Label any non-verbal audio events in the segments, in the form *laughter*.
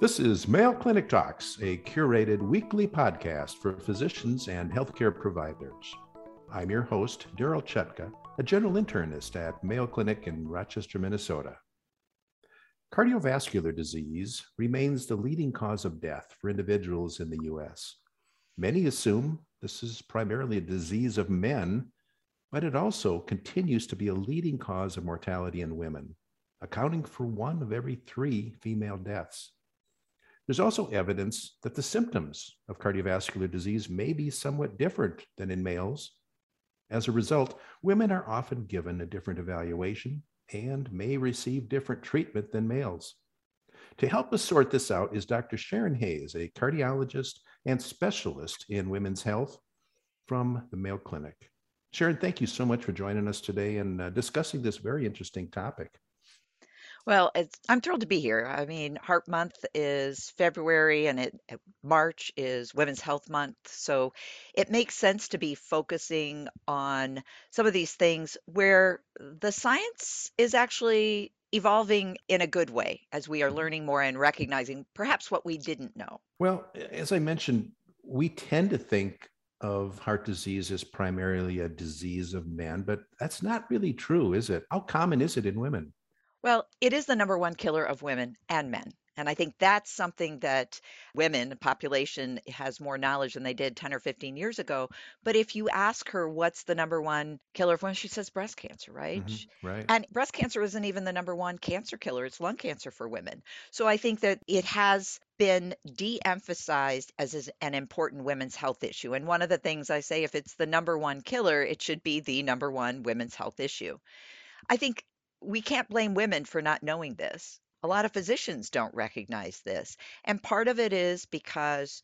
This is Mayo Clinic Talks, a curated weekly podcast for physicians and healthcare providers. I'm your host, Darryl Chutka, a general internist at Mayo Clinic in Rochester, Minnesota. Cardiovascular disease remains the leading cause of death for individuals in the U.S. Many assume this is primarily a disease of men, but it also continues to be a leading cause of mortality in women, accounting for one of every three female deaths. There's also evidence that the symptoms of cardiovascular disease may be somewhat different than in males. As a result, women are often given a different evaluation and may receive different treatment than males. To help us sort this out is Dr. Sharon Hayes, a cardiologist and specialist in women's health from the Mayo Clinic. Sharon, thank you so much for joining us today and uh, discussing this very interesting topic. Well, it's I'm thrilled to be here. I mean, Heart Month is February and it uh, March is Women's Health Month. So it makes sense to be focusing on some of these things where the science is actually evolving in a good way as we are learning more and recognizing perhaps what we didn't know. Well, as I mentioned, we tend to think of heart disease is primarily a disease of men, but that's not really true, is it? How common is it in women? Well, it is the number one killer of women and men. And I think that's something that women, population has more knowledge than they did 10 or 15 years ago. But if you ask her what's the number one killer of women, she says breast cancer, right? hmm right. And breast cancer isn't even the number one cancer killer, it's lung cancer for women. So I think that it has been de emphasized as an important women's health issue. And one of the things I say, if it's the number one killer, it should be the number one women's health issue. I think we can't blame women for not knowing this. A lot of physicians don't recognize this. And part of it is because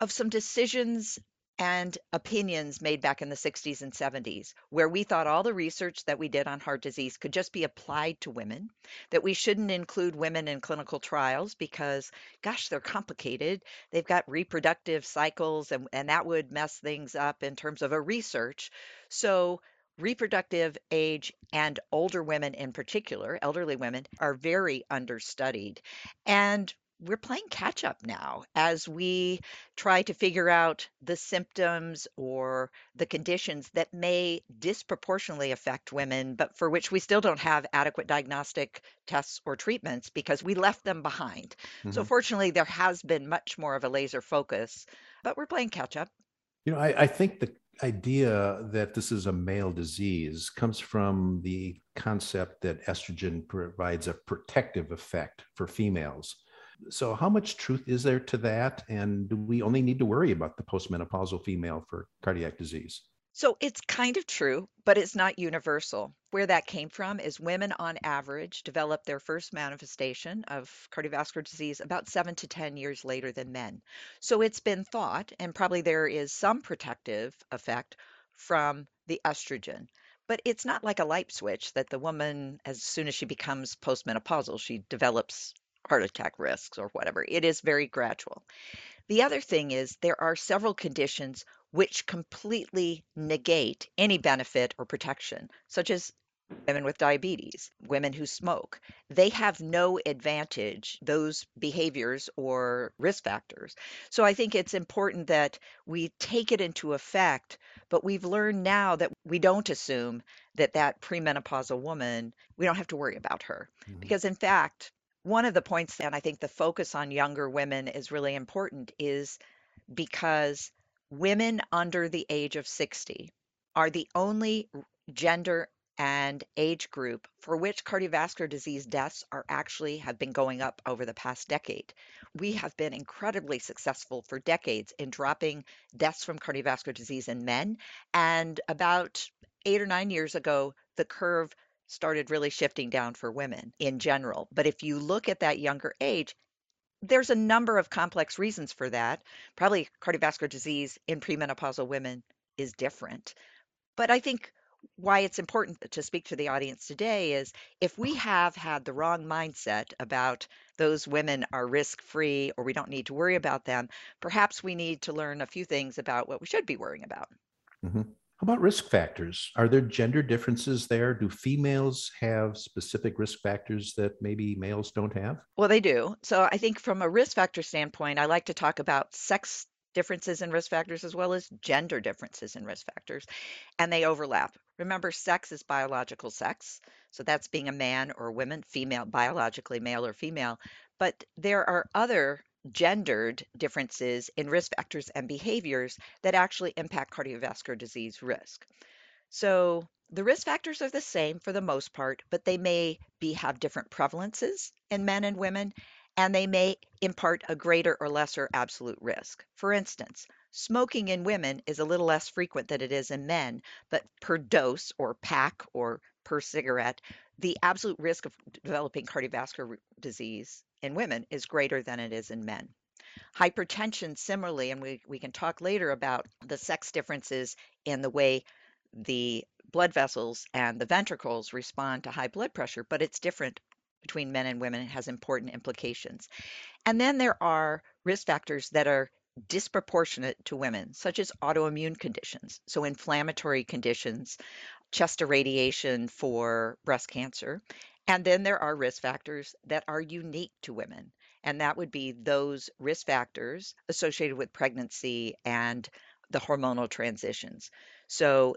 of some decisions and opinions made back in the 60s and 70s, where we thought all the research that we did on heart disease could just be applied to women, that we shouldn't include women in clinical trials because, gosh, they're complicated. They've got reproductive cycles, and, and that would mess things up in terms of a research. So, reproductive age and older women in particular, elderly women, are very understudied. And we're playing catch up now as we try to figure out the symptoms or the conditions that may disproportionately affect women, but for which we still don't have adequate diagnostic tests or treatments because we left them behind. So, hmm fortunately, there has been much more of a laser focus, but we're playing catch up. You know, I, I think the idea that this is a male disease comes from the concept that estrogen provides a protective effect for females. So, how much truth is there to that? And do we only need to worry about the postmenopausal female for cardiac disease? So it's kind of true, but it's not universal. Where that came from is women on average develop their first manifestation of cardiovascular disease about seven to 10 years later than men. So it's been thought, and probably there is some protective effect from the estrogen. But it's not like a light switch that the woman, as soon as she becomes postmenopausal, she develops heart attack risks or whatever. It is very gradual. The other thing is there are several conditions which completely negate any benefit or protection, such as women with diabetes, women who smoke. They have no advantage, those behaviors or risk factors. So I think it's important that we take it into effect, but we've learned now that we don't assume that that premenopausal woman, we don't have to worry about her. Mhm. Because in fact, one of the points, and I think the focus on younger women is really important, is because women under the age of 60 are the only gender and age group for which cardiovascular disease deaths are actually have been going up over the past decade. We have been incredibly successful for decades in dropping deaths from cardiovascular disease in men and about 8 or 9 years ago the curve started really shifting down for women in general. But if you look at that younger age, there's a number of complex reasons for that. Probably cardiovascular disease in premenopausal women is different. But I think why it's important to speak to the audience today is if we have had the wrong mindset about those women are risk free or we don't need to worry about them, perhaps we need to learn a few things about what we should be worrying about. Mhm. How about risk factors? Are there gender differences there? Do females have specific risk factors that maybe males don't have? Well, they do. So I think from a risk factor standpoint, I like to talk about sex differences in risk factors as well as gender differences in risk factors, and they overlap. Remember, sex is biological sex. So that's being a man or a woman, female, biologically male or female. But there are other gendered differences in risk factors and behaviors that actually impact cardiovascular disease risk. So the risk factors are the same for the most part, but they may be have different prevalences in men and women, and they may impart a greater or lesser absolute risk. For instance, smoking in women is a little less frequent than it is in men, but per dose or pack or per cigarette, the absolute risk of developing cardiovascular disease in women is greater than it is in men. Hypertension, similarly, and we, we can talk later about the sex differences in the way the blood vessels and the ventricles respond to high blood pressure, but it's different between men and women. It has important implications. And then there are risk factors that are disproportionate to women, such as autoimmune conditions. So, inflammatory conditions, chest irradiation for breast cancer. And then there are risk factors that are unique to women. And that would be those risk factors associated with pregnancy and the hormonal transitions. So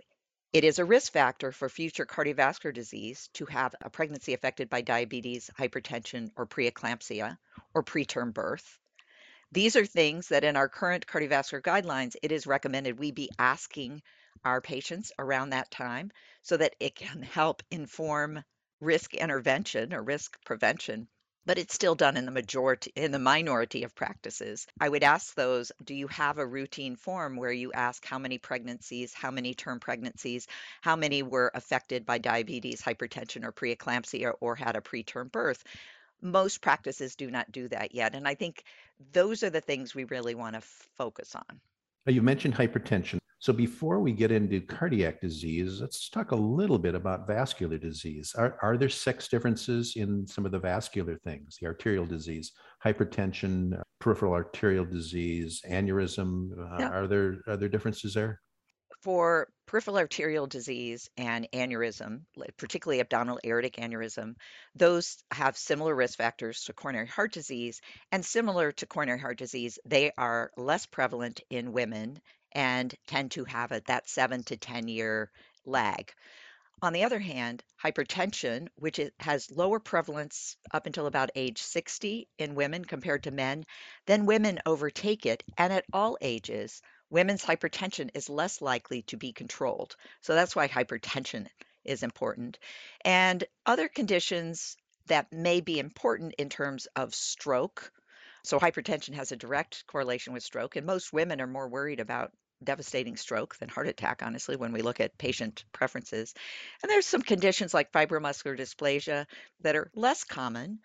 it is a risk factor for future cardiovascular disease to have a pregnancy affected by diabetes, hypertension, or preeclampsia, or preterm birth. These are things that in our current cardiovascular guidelines, it is recommended we be asking our patients around that time so that it can help inform risk intervention or risk prevention but it's still done in the majority in the minority of practices. I would ask those do you have a routine form where you ask how many pregnancies how many term pregnancies how many were affected by diabetes hypertension or preeclampsia or had a preterm birth? Most practices do not do that yet and i think those are the things we really want to focus on. You mentioned hypertension so before we get into cardiac disease, let's talk a little bit about vascular disease. Are, are there sex differences in some of the vascular things, the arterial disease, hypertension, peripheral arterial disease, aneurysm? Uh. Are there are there differences there? For peripheral arterial disease and aneurysm, particularly abdominal aortic aneurysm, those have similar risk factors to coronary heart disease. And similar to coronary heart disease, they are less prevalent in women and tend to have a, that seven to 10 year lag. On the other hand, hypertension, which has lower prevalence up until about age 60 in women compared to men, then women overtake it. And at all ages, women's hypertension is less likely to be controlled. So that's why hypertension is important. And other conditions that may be important in terms of stroke. So, hypertension has a direct correlation with stroke, and most women are more worried about devastating stroke than heart attack, honestly, when we look at patient preferences. And there's some conditions like fibromuscular dysplasia that are less common,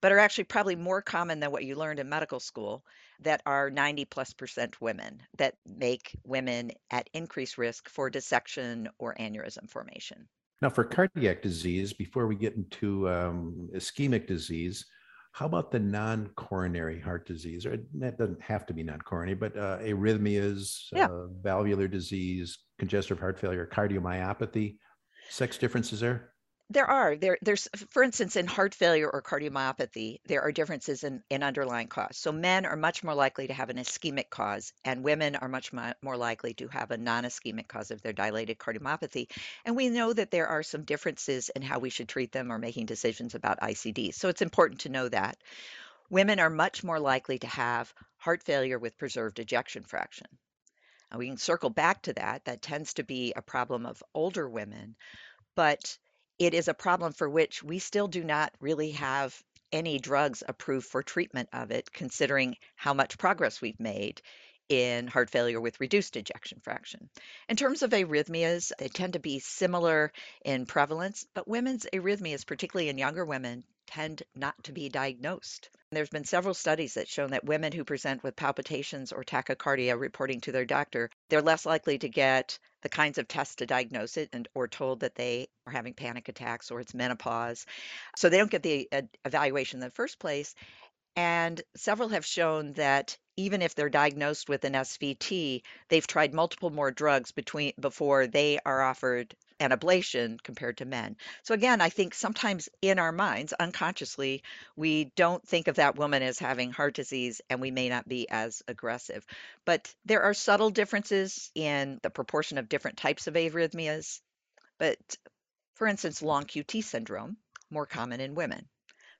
but are actually probably more common than what you learned in medical school that are 90 plus percent women that make women at increased risk for dissection or aneurysm formation. Now, for cardiac disease, before we get into um, ischemic disease, how about the non-coronary heart disease? Or that doesn't have to be non-coronary, but uh, arrhythmias, yeah. uh, valvular disease, congestive heart failure, cardiomyopathy. Sex differences there? There are. There, there's, for instance, in heart failure or cardiomyopathy, there are differences in, in underlying cause. So men are much more likely to have an ischemic cause, and women are much more likely to have a non-ischemic cause of their dilated cardiomyopathy. And we know that there are some differences in how we should treat them or making decisions about ICDs. So it's important to know that. Women are much more likely to have heart failure with preserved ejection fraction. And we can circle back to that. That tends to be a problem of older women, but it is a problem for which we still do not really have any drugs approved for treatment of it, considering how much progress we've made in heart failure with reduced ejection fraction. In terms of arrhythmias, they tend to be similar in prevalence, but women's arrhythmias, particularly in younger women, tend not to be diagnosed. There's been several studies that shown that women who present with palpitations or tachycardia reporting to their doctor, they're less likely to get the kinds of tests to diagnose it and or told that they are having panic attacks or it's menopause. So they don't get the uh, evaluation in the first place. And several have shown that even if they're diagnosed with an SVT, they've tried multiple more drugs between before they are offered an ablation compared to men. So again, I think sometimes in our minds, unconsciously, we don't think of that woman as having heart disease and we may not be as aggressive. But there are subtle differences in the proportion of different types of arrhythmias. But for instance, long QT syndrome, more common in women.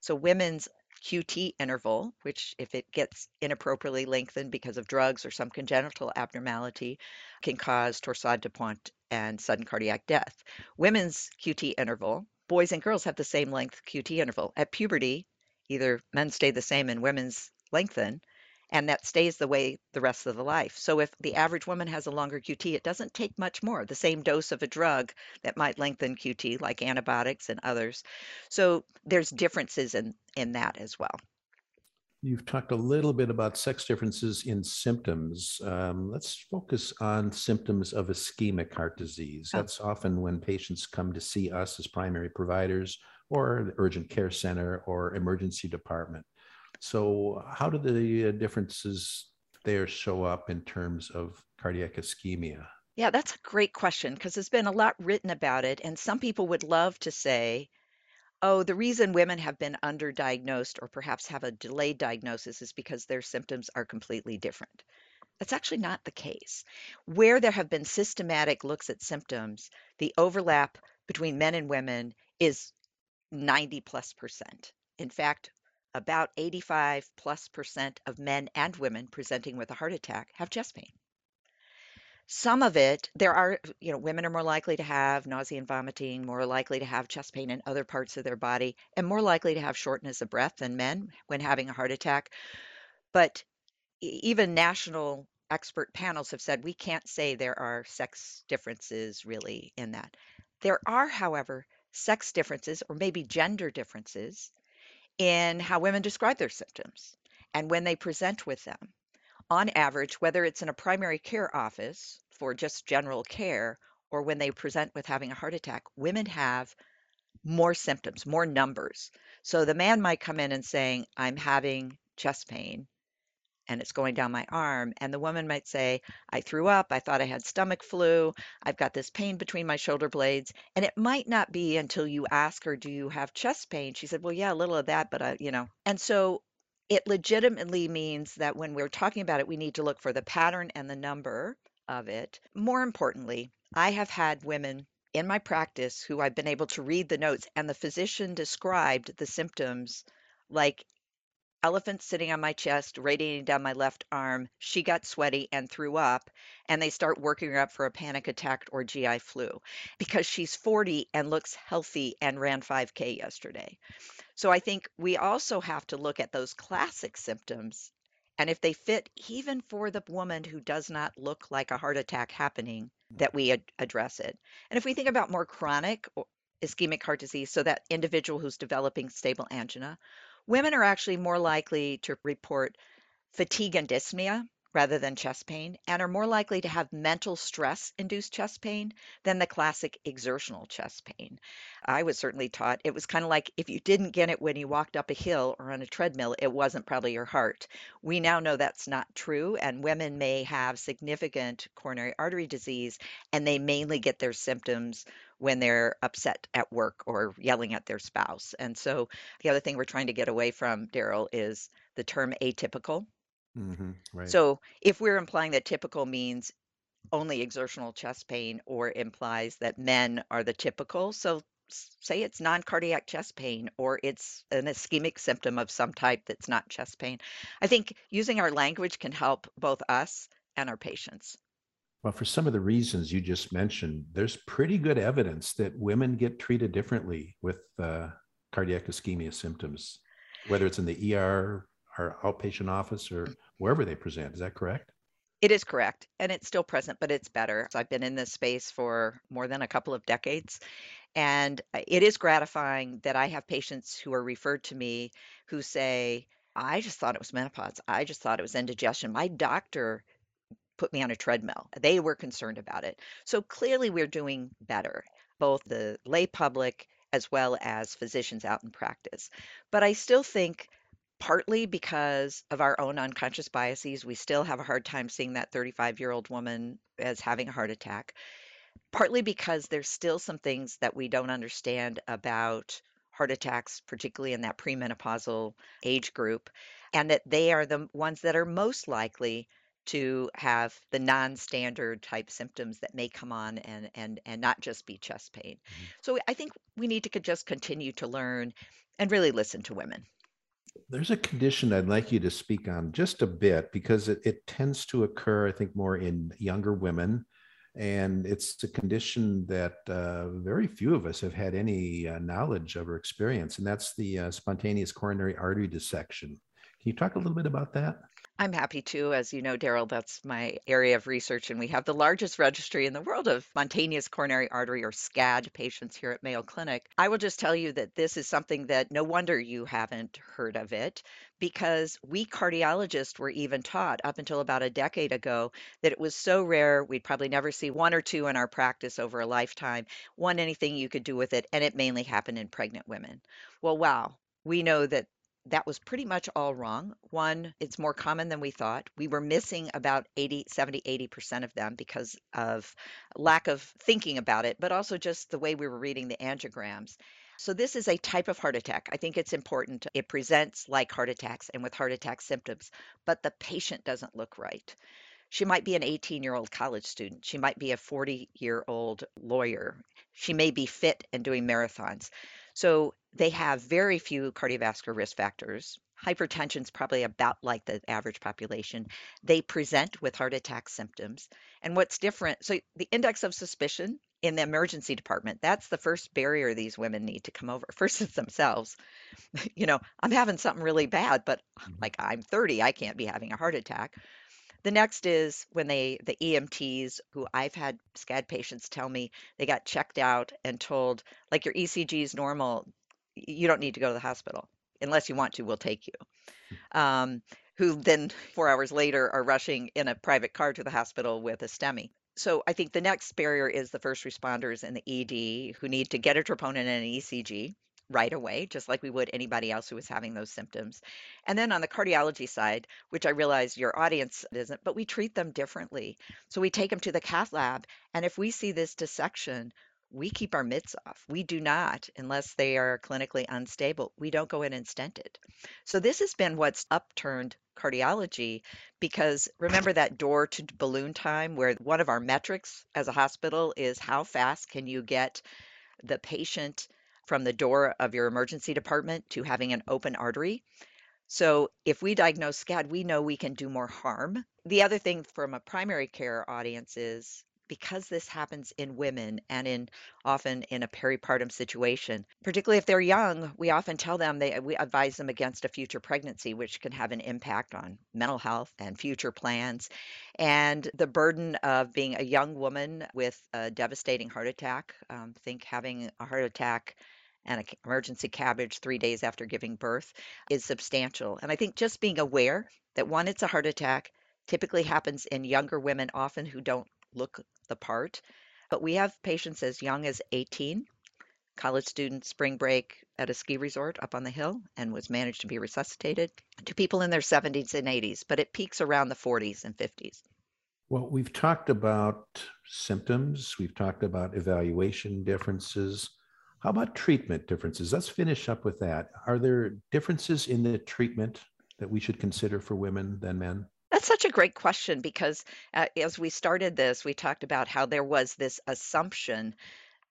So women's QT interval, which if it gets inappropriately lengthened because of drugs or some congenital abnormality, can cause torsades de pointes and sudden cardiac death. Women's QT interval, boys and girls have the same length QT interval. At puberty, either men stay the same and women's lengthen, and that stays the way the rest of the life. So if the average woman has a longer QT, it doesn't take much more, the same dose of a drug that might lengthen QT like antibiotics and others. So there's differences in in that as well. You've talked a little bit about sex differences in symptoms. Um, let's focus on symptoms of ischemic heart disease. Oh. That's often when patients come to see us as primary providers or the urgent care center or emergency department. So, how do the uh, differences there show up in terms of cardiac ischemia? Yeah, that's a great question because there's been a lot written about it. And some people would love to say, oh, the reason women have been underdiagnosed or perhaps have a delayed diagnosis is because their symptoms are completely different. That's actually not the case. Where there have been systematic looks at symptoms, the overlap between men and women is 90 plus percent. In fact, about 85 plus percent of men and women presenting with a heart attack have chest pain. Some of it, there are, you know, women are more likely to have nausea and vomiting, more likely to have chest pain in other parts of their body, and more likely to have shortness of breath than men when having a heart attack. But even national expert panels have said we can't say there are sex differences really in that. There are, however, sex differences or maybe gender differences in how women describe their symptoms and when they present with them. On average, whether it's in a primary care office for just general care or when they present with having a heart attack, women have more symptoms, more numbers. So the man might come in and saying, I'm having chest pain and it's going down my arm. And the woman might say, I threw up. I thought I had stomach flu. I've got this pain between my shoulder blades. And it might not be until you ask her, Do you have chest pain? She said, Well, yeah, a little of that, but, uh, you know. And so it legitimately means that when we're talking about it, we need to look for the pattern and the number of it. More importantly, I have had women in my practice who I've been able to read the notes, and the physician described the symptoms like elephant sitting on my chest, radiating down my left arm. She got sweaty and threw up, and they start working her up for a panic attack or GI flu because she's 40 and looks healthy and ran 5K yesterday. So I think we also have to look at those classic symptoms. And if they fit even for the woman who does not look like a heart attack happening, that we ad- address it. And if we think about more chronic ischemic heart disease, so that individual who's developing stable angina, Women are actually more likely to report fatigue and dyspnea rather than chest pain and are more likely to have mental stress induced chest pain than the classic exertional chest pain. I was certainly taught it was kind of like if you didn't get it when you walked up a hill or on a treadmill, it wasn't probably your heart. We now know that's not true, and women may have significant coronary artery disease, and they mainly get their symptoms when they're upset at work or yelling at their spouse. And so the other thing we're trying to get away from, Darryl, is the term atypical. hmm right. So if we're implying that typical means only exertional chest pain or implies that men are the typical, so say it's non-cardiac chest pain or it's an ischemic symptom of some type that's not chest pain. I think using our language can help both us and our patients. Well, for some of the reasons you just mentioned, there's pretty good evidence that women get treated differently with uh, cardiac ischemia symptoms, whether it's in the ER or outpatient office or wherever they present. Is that correct? It is correct. And it's still present, but it's better. So I've been in this space for more than a couple of decades. And uh, it is gratifying that I have patients who are referred to me who say, I just thought it was menopause. I just thought it was indigestion. My doctor put me on a treadmill. They were concerned about it. So clearly, we're doing better, both the lay public as well as physicians out in practice. But I still think partly because of our own unconscious biases. We still have a hard time seeing that 35 year old woman as having a heart attack, partly because there's still some things that we don't understand about heart attacks, particularly in that premenopausal age group, and that they are the ones that are most likely to have the non-standard type symptoms that may come on and and and not just be chest pain. Mhm. So I think we need to just continue to learn and really listen to women. There's a condition I'd like you to speak on just a bit because it, it tends to occur, I think, more in younger women. And it's a condition that uh, very few of us have had any uh, knowledge of or experience, and that's the uh, spontaneous coronary artery dissection. Can you talk a little bit about that? I'm happy to. As you know, Darryl, that's my area of research, and we have the largest registry in the world of spontaneous coronary artery or SCAD patients here at Mayo Clinic. I will just tell you that this is something that no wonder you haven't heard of it because we cardiologists were even taught up until about a decade ago that it was so rare we'd probably never see one or two in our practice over a lifetime, one anything you could do with it, and it mainly happened in pregnant women. Well, wow. We know that that was pretty much all wrong. One, it's more common than we thought. We were missing about 80, 70, 80% of them because of lack of thinking about it, but also just the way we were reading the angiograms. So, this is a type of heart attack. I think it's important. It presents like heart attacks and with heart attack symptoms, but the patient doesn't look right. She might be an 18 year old college student. She might be a 40 year old lawyer. She may be fit and doing marathons. So they have very few cardiovascular risk factors. Hypertension is probably about like the average population. They present with heart attack symptoms. And what's different, so the index of suspicion in the emergency department, that's the first barrier these women need to come over. *laughs* First, it's themselves. You know, I'm having something really bad, but Mhm. like I'm 30, I can't be having a heart attack. The next is when they the EMTs who I've had SCAD patients tell me they got checked out and told, like your ECG is normal, you don't need to go to the hospital. Unless you want to, we'll take you. Um, who then *laughs* four hours later are rushing in a private car to the hospital with a STEMI. So I think the next barrier is the first responders and the ED who need to get a troponin and an ECG right away, just like we would anybody else who was having those symptoms. And then on the cardiology side, which I realize your audience isn't, but we treat them differently. So we take them to the cath lab, and if we see this dissection, we keep our mitts off. We do not, unless they are clinically unstable, we don't go in and stent it. So this has been what's upturned cardiology because remember that door to balloon time where one of our metrics as a hospital is how fast can you get the patient from the door of your emergency department to having an open artery. So if we diagnose SCAD, we know we can do more harm. The other thing from a primary care audience is because this happens in women and in often in a peripartum situation, particularly if they're young, we often tell them they we advise them against a future pregnancy, which can have an impact on mental health and future plans. And the burden of being a young woman with a devastating heart attack, um, think having a heart attack and an emergency CABG three days after giving birth is substantial. And I think just being aware that one, it's a heart attack, typically happens in younger women, often who don't look the part. But we have patients as young as 18, college student, spring break at a ski resort up on the hill and was managed to be resuscitated, to people in their 70s and 80s, but it peaks around the 40s and 50s. Well, we've talked about symptoms, we've talked about evaluation differences. How about treatment differences? Let's finish up with that. Are there differences in the treatment that we should consider for women than men? That's such a great question because uh, as we started this, we talked about how there was this assumption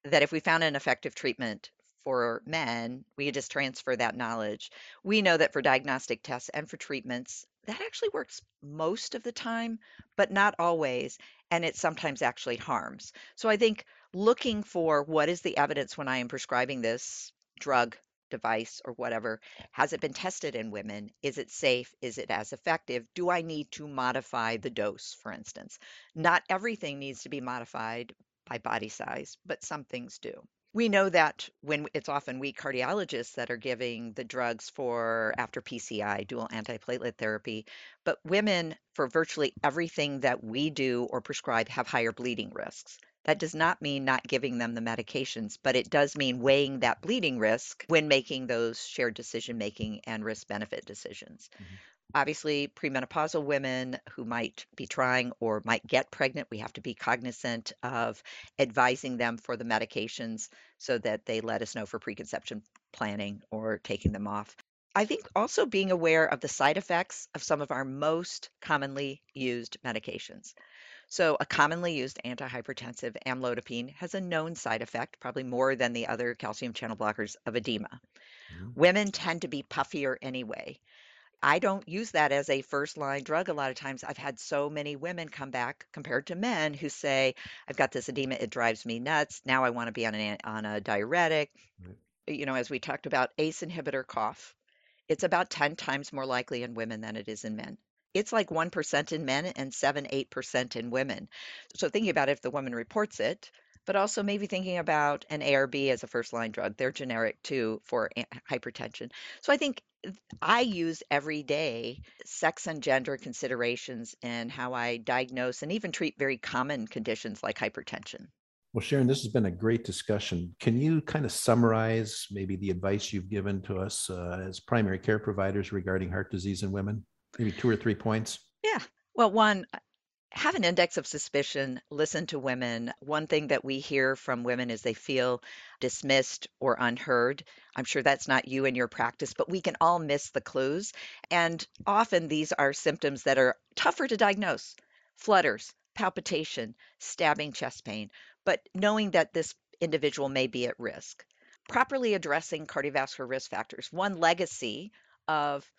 that if we found an effective treatment for men, we could just transfer that knowledge. We know that for diagnostic tests and for treatments, that actually works most of the time, but not always. And it sometimes actually harms. So I think looking for what is the evidence when I am prescribing this drug, device, or whatever, has it been tested in women? Is it safe? Is it as effective? Do I need to modify the dose, for instance? Not everything needs to be modified by body size, but some things do. We know that when it's often we cardiologists that are giving the drugs for after PCI, dual antiplatelet therapy, but women for virtually everything that we do or prescribe have higher bleeding risks. That does not mean not giving them the medications, but it does mean weighing that bleeding risk when making those shared decision making and risk benefit decisions. Mm-hmm. Obviously, premenopausal women who might be trying or might get pregnant, we have to be cognizant of advising them for the medications so that they let us know for preconception planning or taking them off. I think also being aware of the side effects of some of our most commonly used medications. So, a commonly used antihypertensive, amlodipine, has a known side effect, probably more than the other calcium channel blockers, of edema. Mm-hmm. Women tend to be puffier anyway. I don't use that as a first line drug a lot of times. I've had so many women come back compared to men who say, I've got this edema, it drives me nuts. Now I want to be on an on a diuretic. You know, as we talked about ACE inhibitor cough, it's about 10 times more likely in women than it is in men. It's like 1% in men and 7 8% in women. So thinking about if the woman reports it, but also maybe thinking about an ARB as a first line drug. They're generic too for hypertension. So I think I use every day sex and gender considerations in how I diagnose and even treat very common conditions like hypertension. Well, Sharon, this has been a great discussion. Can you kind of summarize maybe the advice you've given to us uh, as primary care providers regarding heart disease in women? Maybe two or three points. Yeah. Well, one, have an index of suspicion, listen to women. One thing that we hear from women is they feel dismissed or unheard. I'm sure that's not you in your practice, but we can all miss the clues. And often these are symptoms that are tougher to diagnose flutters, palpitation, stabbing chest pain, but knowing that this individual may be at risk. Properly addressing cardiovascular risk factors. One legacy of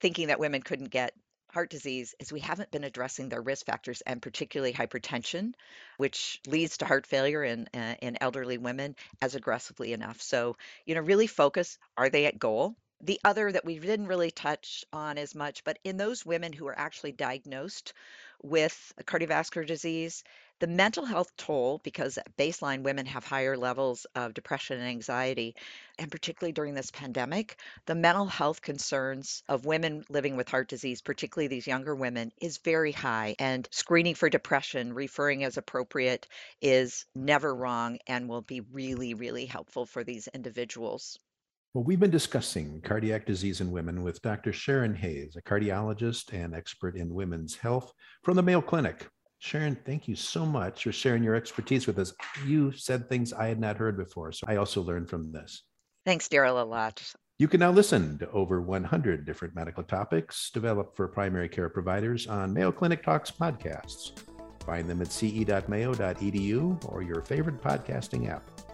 thinking that women couldn't get heart disease is we haven't been addressing their risk factors and particularly hypertension, which leads to heart failure in uh, in elderly women as aggressively enough. So, you know, really focus are they at goal? The other that we didn't really touch on as much, but in those women who are actually diagnosed with cardiovascular disease, the mental health toll, because at baseline women have higher levels of depression and anxiety, and particularly during this pandemic, the mental health concerns of women living with heart disease, particularly these younger women, is very high. And screening for depression, referring as appropriate, is never wrong and will be really, really helpful for these individuals. Well, we've been discussing cardiac disease in women with Dr. Sharon Hayes, a cardiologist and expert in women's health from the Mayo Clinic. Sharon, thank you so much for sharing your expertise with us. You said things I had not heard before, so I also learned from this. Thanks, Darryl, a lot. You can now listen to over 100 different medical topics developed for primary care providers on Mayo Clinic Talks podcasts. Find them at ce.mayo.edu or your favorite podcasting app.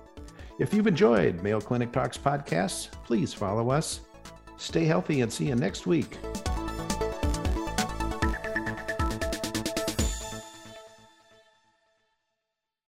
If you've enjoyed Mayo Clinic Talks podcasts, please follow us. Stay healthy and see you next week.